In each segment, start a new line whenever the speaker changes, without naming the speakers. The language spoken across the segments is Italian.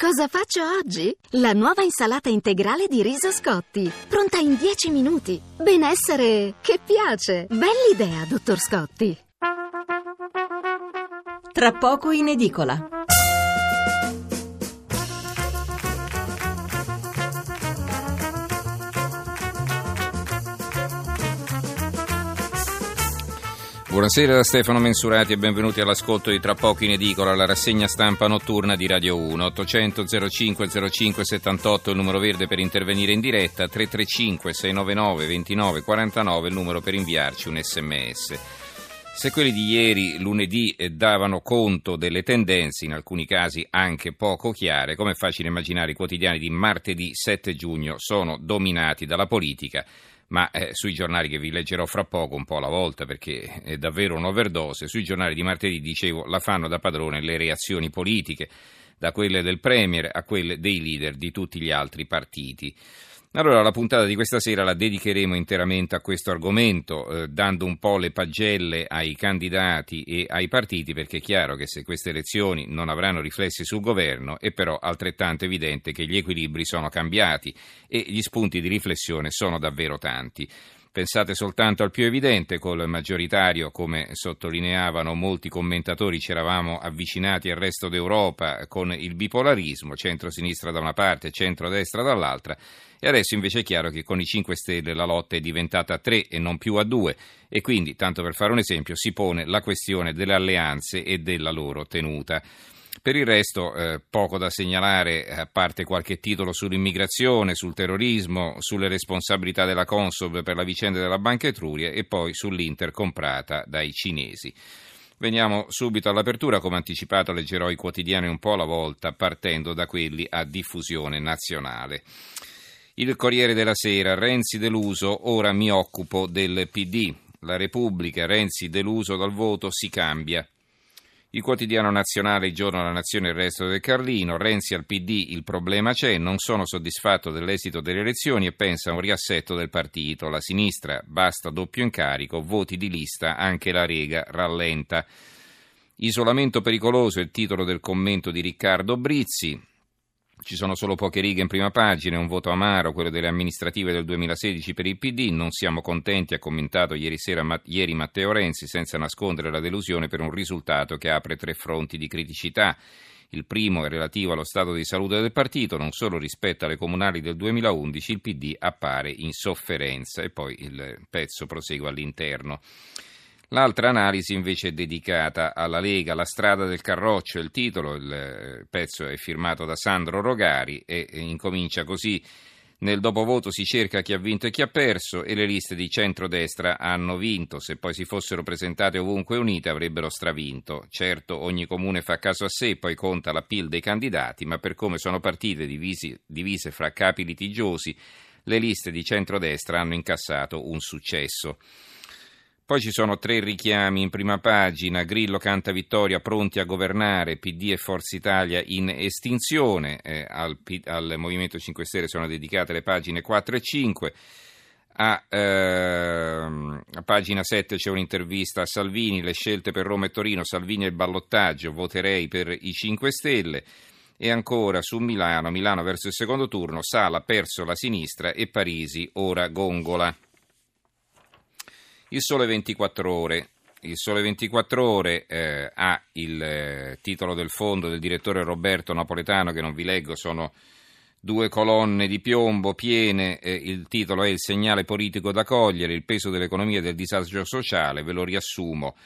Cosa faccio oggi? La nuova insalata integrale di riso Scotti, pronta in 10 minuti. Benessere che piace. Bell'idea, dottor Scotti.
Tra poco in edicola.
Buonasera da Stefano Mensurati e benvenuti all'ascolto di Tra poco in edicola, la rassegna stampa notturna di Radio 1. 800 05 05 78 il numero verde per intervenire in diretta, 335 699 29 49 il numero per inviarci un sms. Se quelli di ieri, lunedì, eh, davano conto delle tendenze, in alcuni casi anche poco chiare, come è facile immaginare i quotidiani di martedì 7 giugno sono dominati dalla politica ma eh, sui giornali che vi leggerò fra poco, un po' alla volta perché è davvero un'overdose, sui giornali di martedì dicevo la fanno da padrone le reazioni politiche, da quelle del Premier a quelle dei leader di tutti gli altri partiti. Allora, la puntata di questa sera la dedicheremo interamente a questo argomento, eh, dando un po' le pagelle ai candidati e ai partiti, perché è chiaro che se queste elezioni non avranno riflessi sul governo, è però altrettanto evidente che gli equilibri sono cambiati e gli spunti di riflessione sono davvero tanti. Pensate soltanto al più evidente, col maggioritario, come sottolineavano molti commentatori, ci eravamo avvicinati al resto d'Europa con il bipolarismo, centro-sinistra da una parte centro-destra dall'altra, e adesso invece è chiaro che con i 5 Stelle la lotta è diventata a 3 e non più a 2 e quindi, tanto per fare un esempio, si pone la questione delle alleanze e della loro tenuta. Per il resto eh, poco da segnalare, a parte qualche titolo sull'immigrazione, sul terrorismo, sulle responsabilità della Consob per la vicenda della Banca Etruria e poi sull'Inter comprata dai cinesi. Veniamo subito all'apertura, come anticipato leggerò i quotidiani un po' alla volta, partendo da quelli a diffusione nazionale. Il Corriere della Sera, Renzi deluso, ora mi occupo del PD. La Repubblica, Renzi deluso dal voto, si cambia. Il quotidiano nazionale Il giorno la nazione e il resto del Carlino, Renzi al PD il problema c'è, non sono soddisfatto dell'esito delle elezioni e pensa a un riassetto del partito. La sinistra basta doppio incarico, voti di lista, anche la Rega rallenta. Isolamento pericoloso è il titolo del commento di Riccardo Brizzi. Ci sono solo poche righe in prima pagina, un voto amaro, quello delle amministrative del 2016 per il PD. Non siamo contenti, ha commentato ieri sera ieri Matteo Renzi, senza nascondere la delusione per un risultato che apre tre fronti di criticità. Il primo è relativo allo stato di salute del partito, non solo rispetto alle comunali del 2011 il PD appare in sofferenza e poi il pezzo prosegue all'interno. L'altra analisi invece è dedicata alla Lega, la strada del Carroccio, il titolo, il eh, pezzo è firmato da Sandro Rogari e incomincia così. Nel dopovoto si cerca chi ha vinto e chi ha perso e le liste di centrodestra hanno vinto. Se poi si fossero presentate ovunque unite avrebbero stravinto. Certo, ogni comune fa caso a sé, poi conta la PIL dei candidati, ma per come sono partite divisi, divise fra capi litigiosi, le liste di centrodestra hanno incassato un successo. Poi ci sono tre richiami in prima pagina, Grillo canta vittoria, pronti a governare, PD e Forza Italia in estinzione, eh, al, al, Movimento 5 Stelle sono dedicate le pagine 4 e 5. A, ehm, a, pagina 7 c'è un'intervista a Salvini, le scelte per Roma e Torino, Salvini e il ballottaggio, voterei per i 5 Stelle. E ancora su Milano, Milano verso il secondo turno, Sala perso la sinistra e Parisi ora gongola. Il Sole 24 Ore. Il Sole 24 Ore eh, ha il eh, titolo del fondo del direttore Roberto Napoletano, che non vi leggo, sono due colonne di piombo piene. Eh, il titolo è Il segnale politico da cogliere, il peso dell'economia e del disagio sociale. Ve lo riassumo.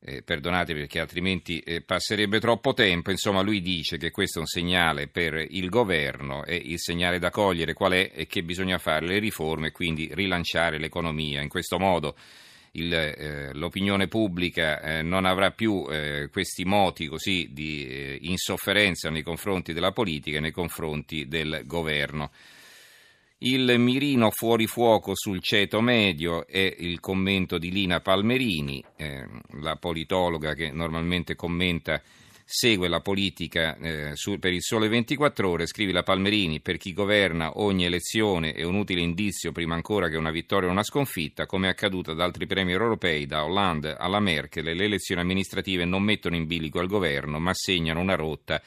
Eh, perdonate perché altrimenti eh, passerebbe troppo tempo. Insomma, lui dice che questo è un segnale per il governo e il segnale da cogliere qual è? È che bisogna fare le riforme e quindi rilanciare l'economia. In questo modo il, eh, l'opinione pubblica eh, non avrà più eh, questi moti così di eh, insofferenza nei confronti della politica e nei confronti del governo. Il mirino fuori fuoco sul ceto medio è il commento di Lina Palmerini, eh, la politologa che normalmente commenta segue la politica eh, su, per il sole 24 ore, scrive la Palmerini, per chi governa ogni elezione è un utile indizio prima ancora che una vittoria o una sconfitta, come è accaduto ad altri premi europei, da Hollande alla Merkel, le elezioni amministrative non mettono in bilico al governo, ma segnano una rotta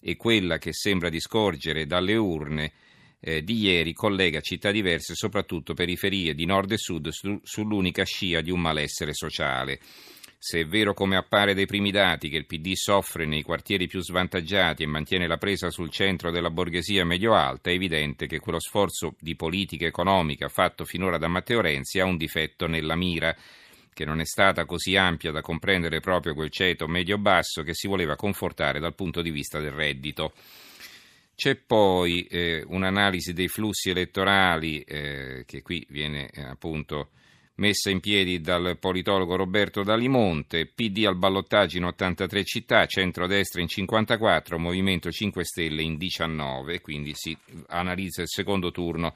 e quella che sembra discorgere dalle urne eh, di ieri collega città diverse, soprattutto periferie di nord e sud, su, sull'unica scia di un malessere sociale. Se è vero come appare dai primi dati che il PD soffre nei quartieri più svantaggiati e mantiene la presa sul centro della borghesia medio-alta, è evidente che quello sforzo di politica economica fatto finora da Matteo Renzi ha un difetto nella mira, che non è stata così ampia da comprendere proprio quel ceto medio-basso che si voleva confortare dal punto di vista del reddito. C'è poi eh, un'analisi dei flussi elettorali eh, che qui viene eh, appunto messa in piedi dal politologo Roberto Dalimonte, PD al ballottaggio in 83 città, centrodestra in 54, Movimento 5 Stelle in 19, quindi si analizza il secondo turno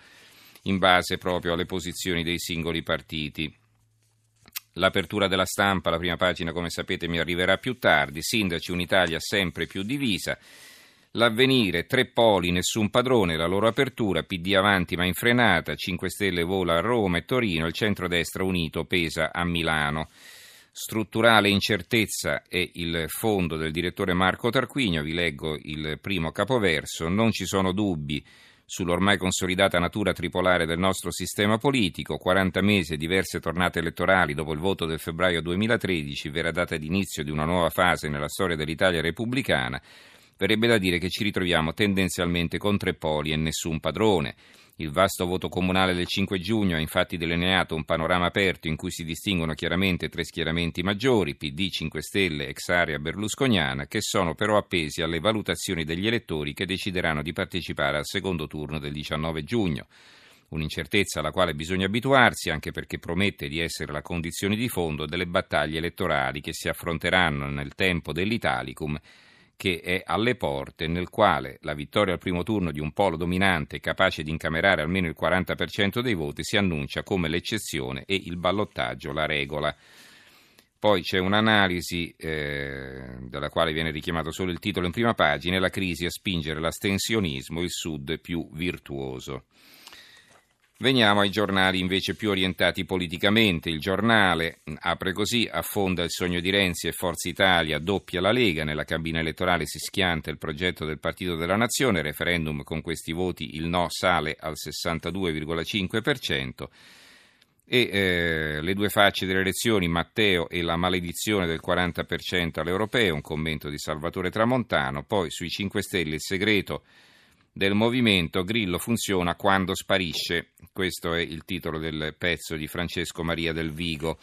in base proprio alle posizioni dei singoli partiti. L'apertura della stampa, la prima pagina come sapete mi arriverà più tardi, sindaci un'Italia sempre più divisa. L'avvenire, tre poli, nessun padrone, la loro apertura, PD avanti ma in frenata, 5 Stelle vola a Roma e Torino, il centrodestra unito pesa a Milano. Strutturale incertezza è il fondo del direttore Marco Tarquinio, vi leggo il primo capoverso, non ci sono dubbi sull'ormai consolidata natura tripolare del nostro sistema politico, 40 mesi e diverse tornate elettorali dopo il voto del febbraio 2013, vera data d'inizio di una nuova fase nella storia dell'Italia repubblicana, Verrebbe da dire che ci ritroviamo tendenzialmente con tre poli e nessun padrone. Il vasto voto comunale del 5 giugno ha infatti delineato un panorama aperto in cui si distinguono chiaramente tre schieramenti maggiori, PD 5 Stelle, ex area berlusconiana, che sono però appesi alle valutazioni degli elettori che decideranno di partecipare al secondo turno del 19 giugno. Un'incertezza alla quale bisogna abituarsi anche perché promette di essere la condizione di fondo delle battaglie elettorali che si affronteranno nel tempo dell'Italicum che è alle porte, nel quale la vittoria al primo turno di un polo dominante capace di incamerare almeno il 40% dei voti si annuncia come l'eccezione e il ballottaggio la regola. Poi c'è un'analisi eh, della quale viene richiamato solo il titolo in prima pagina, la crisi a spingere l'astensionismo, il Sud più virtuoso. Veniamo ai giornali invece più orientati politicamente. Il giornale apre così, affonda il sogno di Renzi e Forza Italia, doppia la Lega, nella cabina elettorale si schianta il progetto del Partito della Nazione, referendum con questi voti il no sale al 62,5% e eh, le due facce delle elezioni, Matteo e la maledizione del 40% all'europeo, un commento di Salvatore Tramontano, poi sui 5 Stelle il segreto del movimento Grillo funziona quando sparisce. Questo è il titolo del pezzo di Francesco Maria del Vigo.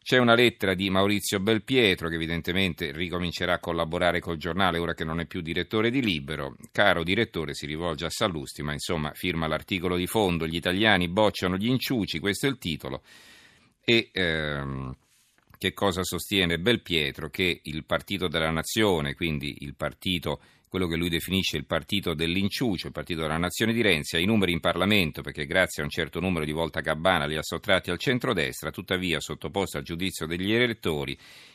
C'è una lettera di Maurizio Belpietro che evidentemente ricomincerà a collaborare col giornale ora che non è più direttore di Libero. Caro direttore, si rivolge a Sallusti, ma insomma firma l'articolo di fondo. Gli italiani bocciano gli inciuci, questo è il titolo. E ehm, che cosa sostiene Belpietro? Che il partito della nazione, quindi il partito quello che lui definisce il partito dell'inciucio, il partito della nazione di Renzi, ha i numeri in Parlamento perché grazie a un certo numero di volta Gabbana li ha sottratti al centrodestra, tuttavia sottoposto al giudizio degli elettori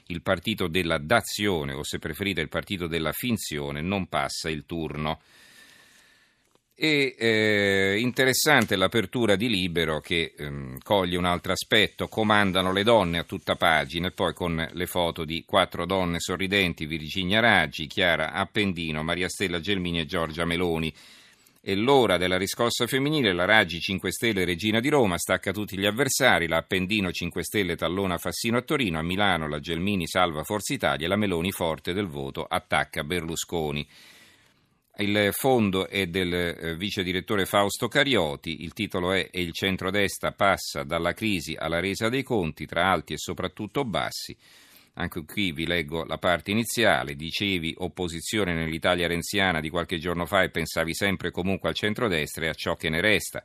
il partito della dazione o se preferite il partito della finzione non passa il turno. E eh, interessante l'apertura di Libero che ehm, coglie un altro aspetto, comandano le donne a tutta pagina e poi con le foto di quattro donne sorridenti, Virginia Raggi, Chiara Appendino, Maria Stella Gelmini e Giorgia Meloni. È l'ora della riscossa femminile, la Raggi 5 Stelle Regina di Roma stacca tutti gli avversari, la Appendino 5 Stelle tallona Fassino a Torino, a Milano la Gelmini salva Forza Italia e la Meloni forte del voto attacca Berlusconi. Il fondo è del eh, vice direttore Fausto Carioti, il titolo è E il centrodestra passa dalla crisi alla resa dei conti tra alti e soprattutto bassi. Anche qui vi leggo la parte iniziale, dicevi opposizione nell'Italia renziana di qualche giorno fa e pensavi sempre comunque al centrodestra e a ciò che ne resta.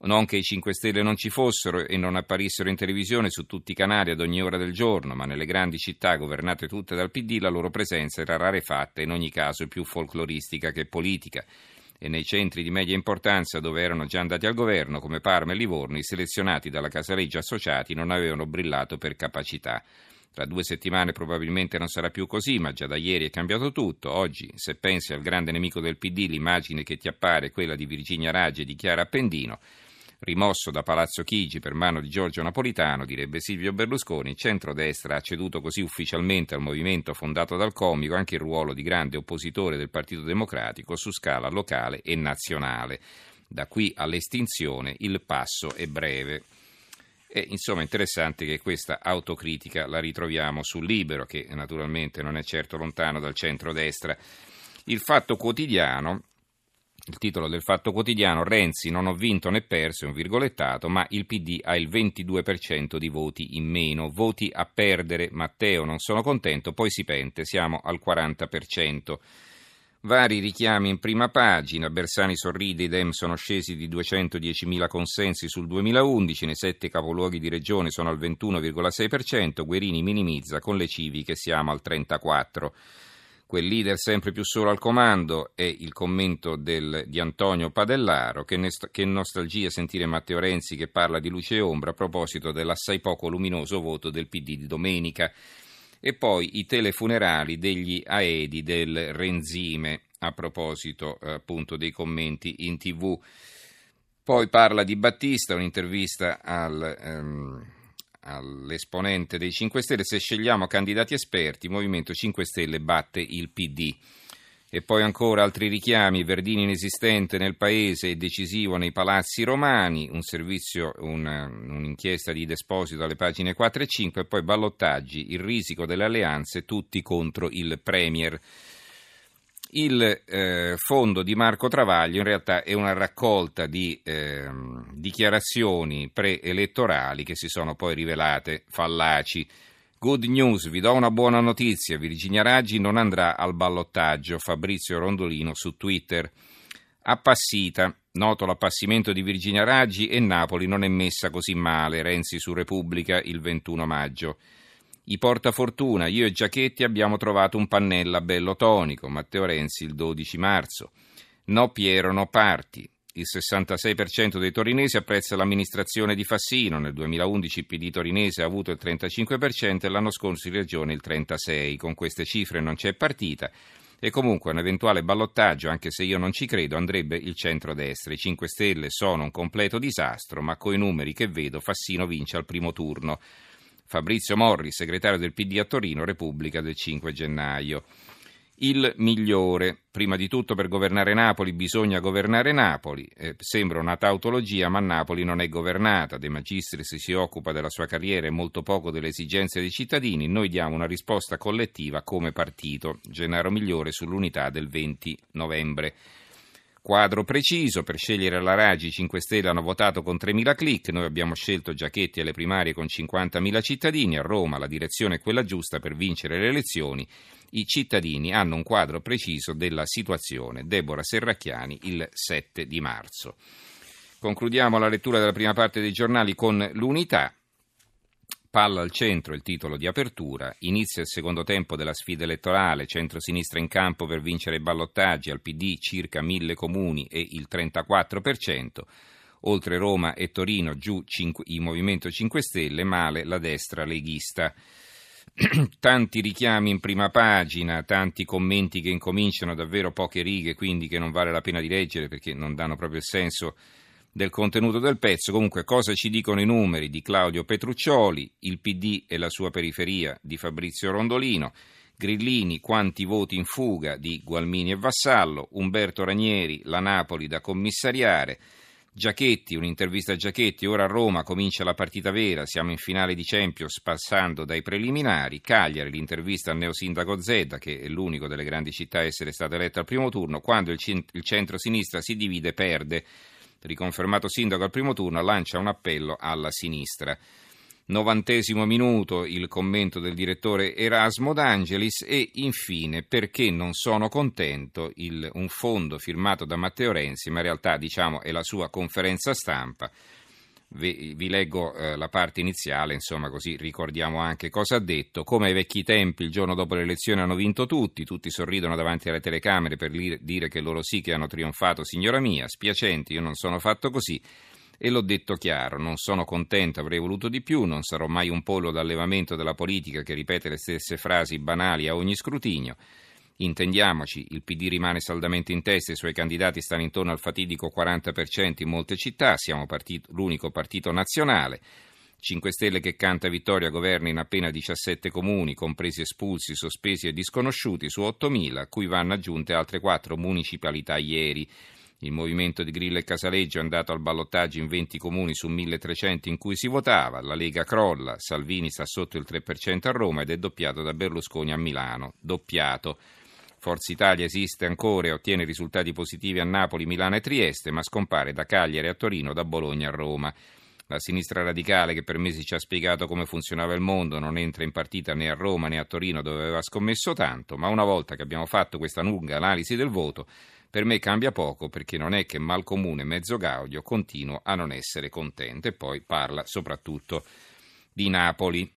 Non che i 5 Stelle non ci fossero e non apparissero in televisione su tutti i canali ad ogni ora del giorno, ma nelle grandi città governate tutte dal PD la loro presenza era rarefatta e in ogni caso più folcloristica che politica. E nei centri di media importanza dove erano già andati al governo, come Parma e Livorno, i selezionati dalla Casaleggio associati non avevano brillato per capacità. Tra due settimane probabilmente non sarà più così, ma già da ieri è cambiato tutto. Oggi, se pensi al grande nemico del PD, l'immagine che ti appare è quella di Virginia Raggi e di Chiara Appendino Rimosso da Palazzo Chigi per mano di Giorgio Napolitano, direbbe Silvio Berlusconi, il centrodestra ha ceduto così ufficialmente al movimento fondato dal comico anche il ruolo di grande oppositore del Partito Democratico su scala locale e nazionale. Da qui all'estinzione il passo è breve. E insomma è interessante che questa autocritica la ritroviamo sul Libero, che naturalmente non è certo lontano dal centro-destra. Il Fatto Quotidiano, il titolo del Fatto Quotidiano, Renzi non ho vinto né perso, è un virgolettato, ma il PD ha il 22% di voti in meno, voti a perdere, Matteo non sono contento, poi si pente, siamo al 40%. Vari richiami in prima pagina, Bersani sorride, i Dem sono scesi di 210.000 consensi sul 2011, nei sette capoluoghi di regione sono al 21,6%, Guerini minimizza, con le civiche siamo al 34%. Quel leader sempre più solo al comando è il commento del, di Antonio Padellaro, che, nest- che nostalgia sentire Matteo Renzi che parla di luce e ombra a proposito dell'assai poco luminoso voto del PD di domenica e poi i telefunerali degli Aedi del Renzime a proposito eh, appunto dei commenti in tv. Poi parla di Battista, un'intervista al, ehm, all'esponente dei 5 Stelle, se scegliamo candidati esperti, il Movimento 5 Stelle batte il PD. E poi ancora altri richiami, Verdini inesistente nel paese e decisivo nei palazzi romani, un servizio, una, un'inchiesta di Desposito alle pagine 4 e 5 e poi ballottaggi, il risico delle alleanze, tutti contro il Premier. Il eh, fondo di Marco Travaglio in realtà è una raccolta di eh, dichiarazioni preelettorali che si sono poi rivelate fallaci. Good news, vi do una buona notizia, Virginia Raggi non andrà al ballottaggio, Fabrizio Rondolino su Twitter. Appassita, noto l'appassimento di Virginia Raggi e Napoli non è messa così male, Renzi su Repubblica il 21 maggio. I portafortuna, io e Giachetti abbiamo trovato un pannella bello tonico, Matteo Renzi il 12 marzo. No Piero, no parti. Il 66% dei torinesi apprezza l'amministrazione di Fassino, nel 2011 il PD torinese ha avuto il 35% e l'anno scorso in regione il 36%. Con queste cifre non c'è partita e comunque un eventuale ballottaggio, anche se io non ci credo, andrebbe il centro-destra. I 5 Stelle sono un completo disastro, ma coi numeri che vedo Fassino vince al primo turno. Fabrizio Morri, segretario del PD a Torino, Repubblica del 5 gennaio il migliore. Prima di tutto per governare Napoli bisogna governare Napoli. Eh, sembra una tautologia, ma Napoli non è governata. De Magistris si occupa della sua carriera e molto poco delle esigenze dei cittadini. Noi diamo una risposta collettiva come partito. Gennaro Migliore sull'unità del 20 novembre. Quadro preciso, per scegliere la Raggi 5 Stelle hanno votato con 3.000 click, noi abbiamo scelto Giachetti alle primarie con 50.000 cittadini, a Roma la direzione è quella giusta per vincere le elezioni, i cittadini hanno un quadro preciso della situazione. Deborah Serracchiani il 7 di marzo. Concludiamo la lettura della prima parte dei giornali con l'unità. Palla al centro, il titolo di apertura. Inizia il secondo tempo della sfida elettorale, centro-sinistra in campo per vincere i ballottaggi, al PD circa mille comuni e il 34%. Oltre Roma e Torino, giù il Movimento 5 Stelle, male la destra leghista. tanti richiami in prima pagina, tanti commenti che incominciano davvero poche righe, quindi che non vale la pena di leggere perché non danno proprio il senso del contenuto del pezzo. Comunque, cosa ci dicono i numeri di Claudio Petruccioli, il PD e la sua periferia di Fabrizio Rondolino, Grillini, quanti voti in fuga di Gualmini e Vassallo, Umberto Ranieri, la Napoli da commissariare. Giachetti, un'intervista a Giachetti, ora a Roma comincia la partita vera, siamo in finale di Champions passando dai preliminari, Cagliari, l'intervista al neosindaco Zedda, che è l'unico delle grandi città a essere stato eletto al primo turno, quando il, centro-sinistra si divide perde riconfermato sindaco al primo turno, lancia un appello alla sinistra. Novantesimo minuto il commento del direttore Erasmo D'Angelis e infine perché non sono contento il, un fondo firmato da Matteo Renzi, ma in realtà diciamo è la sua conferenza stampa vi, vi leggo eh, la parte iniziale, insomma, così ricordiamo anche cosa ha detto. Come ai vecchi tempi, il giorno dopo le elezioni hanno vinto tutti, tutti sorridono davanti alle telecamere per li, dire che loro sì che hanno trionfato, signora mia, spiacenti, io non sono fatto così. E l'ho detto chiaro, non sono contento, avrei voluto di più, non sarò mai un pollo d'allevamento della politica che ripete le stesse frasi banali a ogni scrutinio. Intendiamoci, il PD rimane saldamente in testa, i suoi candidati stanno intorno al fatidico 40% in molte città, siamo partito, l'unico partito nazionale. 5 Stelle che canta vittoria governa in appena 17 comuni, compresi espulsi, sospesi e disconosciuti su 8.000, a cui vanno aggiunte altre 4 municipalità ieri. Il movimento di Grillo e Casaleggio è andato al ballottaggio in 20 comuni su 1300 in cui si votava, la Lega crolla, Salvini sta sotto il 3% a Roma ed è doppiato da Berlusconi a Milano. Doppiato. Forza Italia esiste ancora e ottiene risultati positivi a Napoli, Milano e Trieste, ma scompare da Cagliari a Torino, da Bologna a Roma. La sinistra radicale, che per mesi ci ha spiegato come funzionava il mondo, non entra in partita né a Roma né a Torino dove aveva scommesso tanto, ma una volta che abbiamo fatto questa lunga analisi del voto, per me cambia poco perché non è che mal comune mezzo gaudio continuo a non essere contento e poi parla soprattutto di Napoli.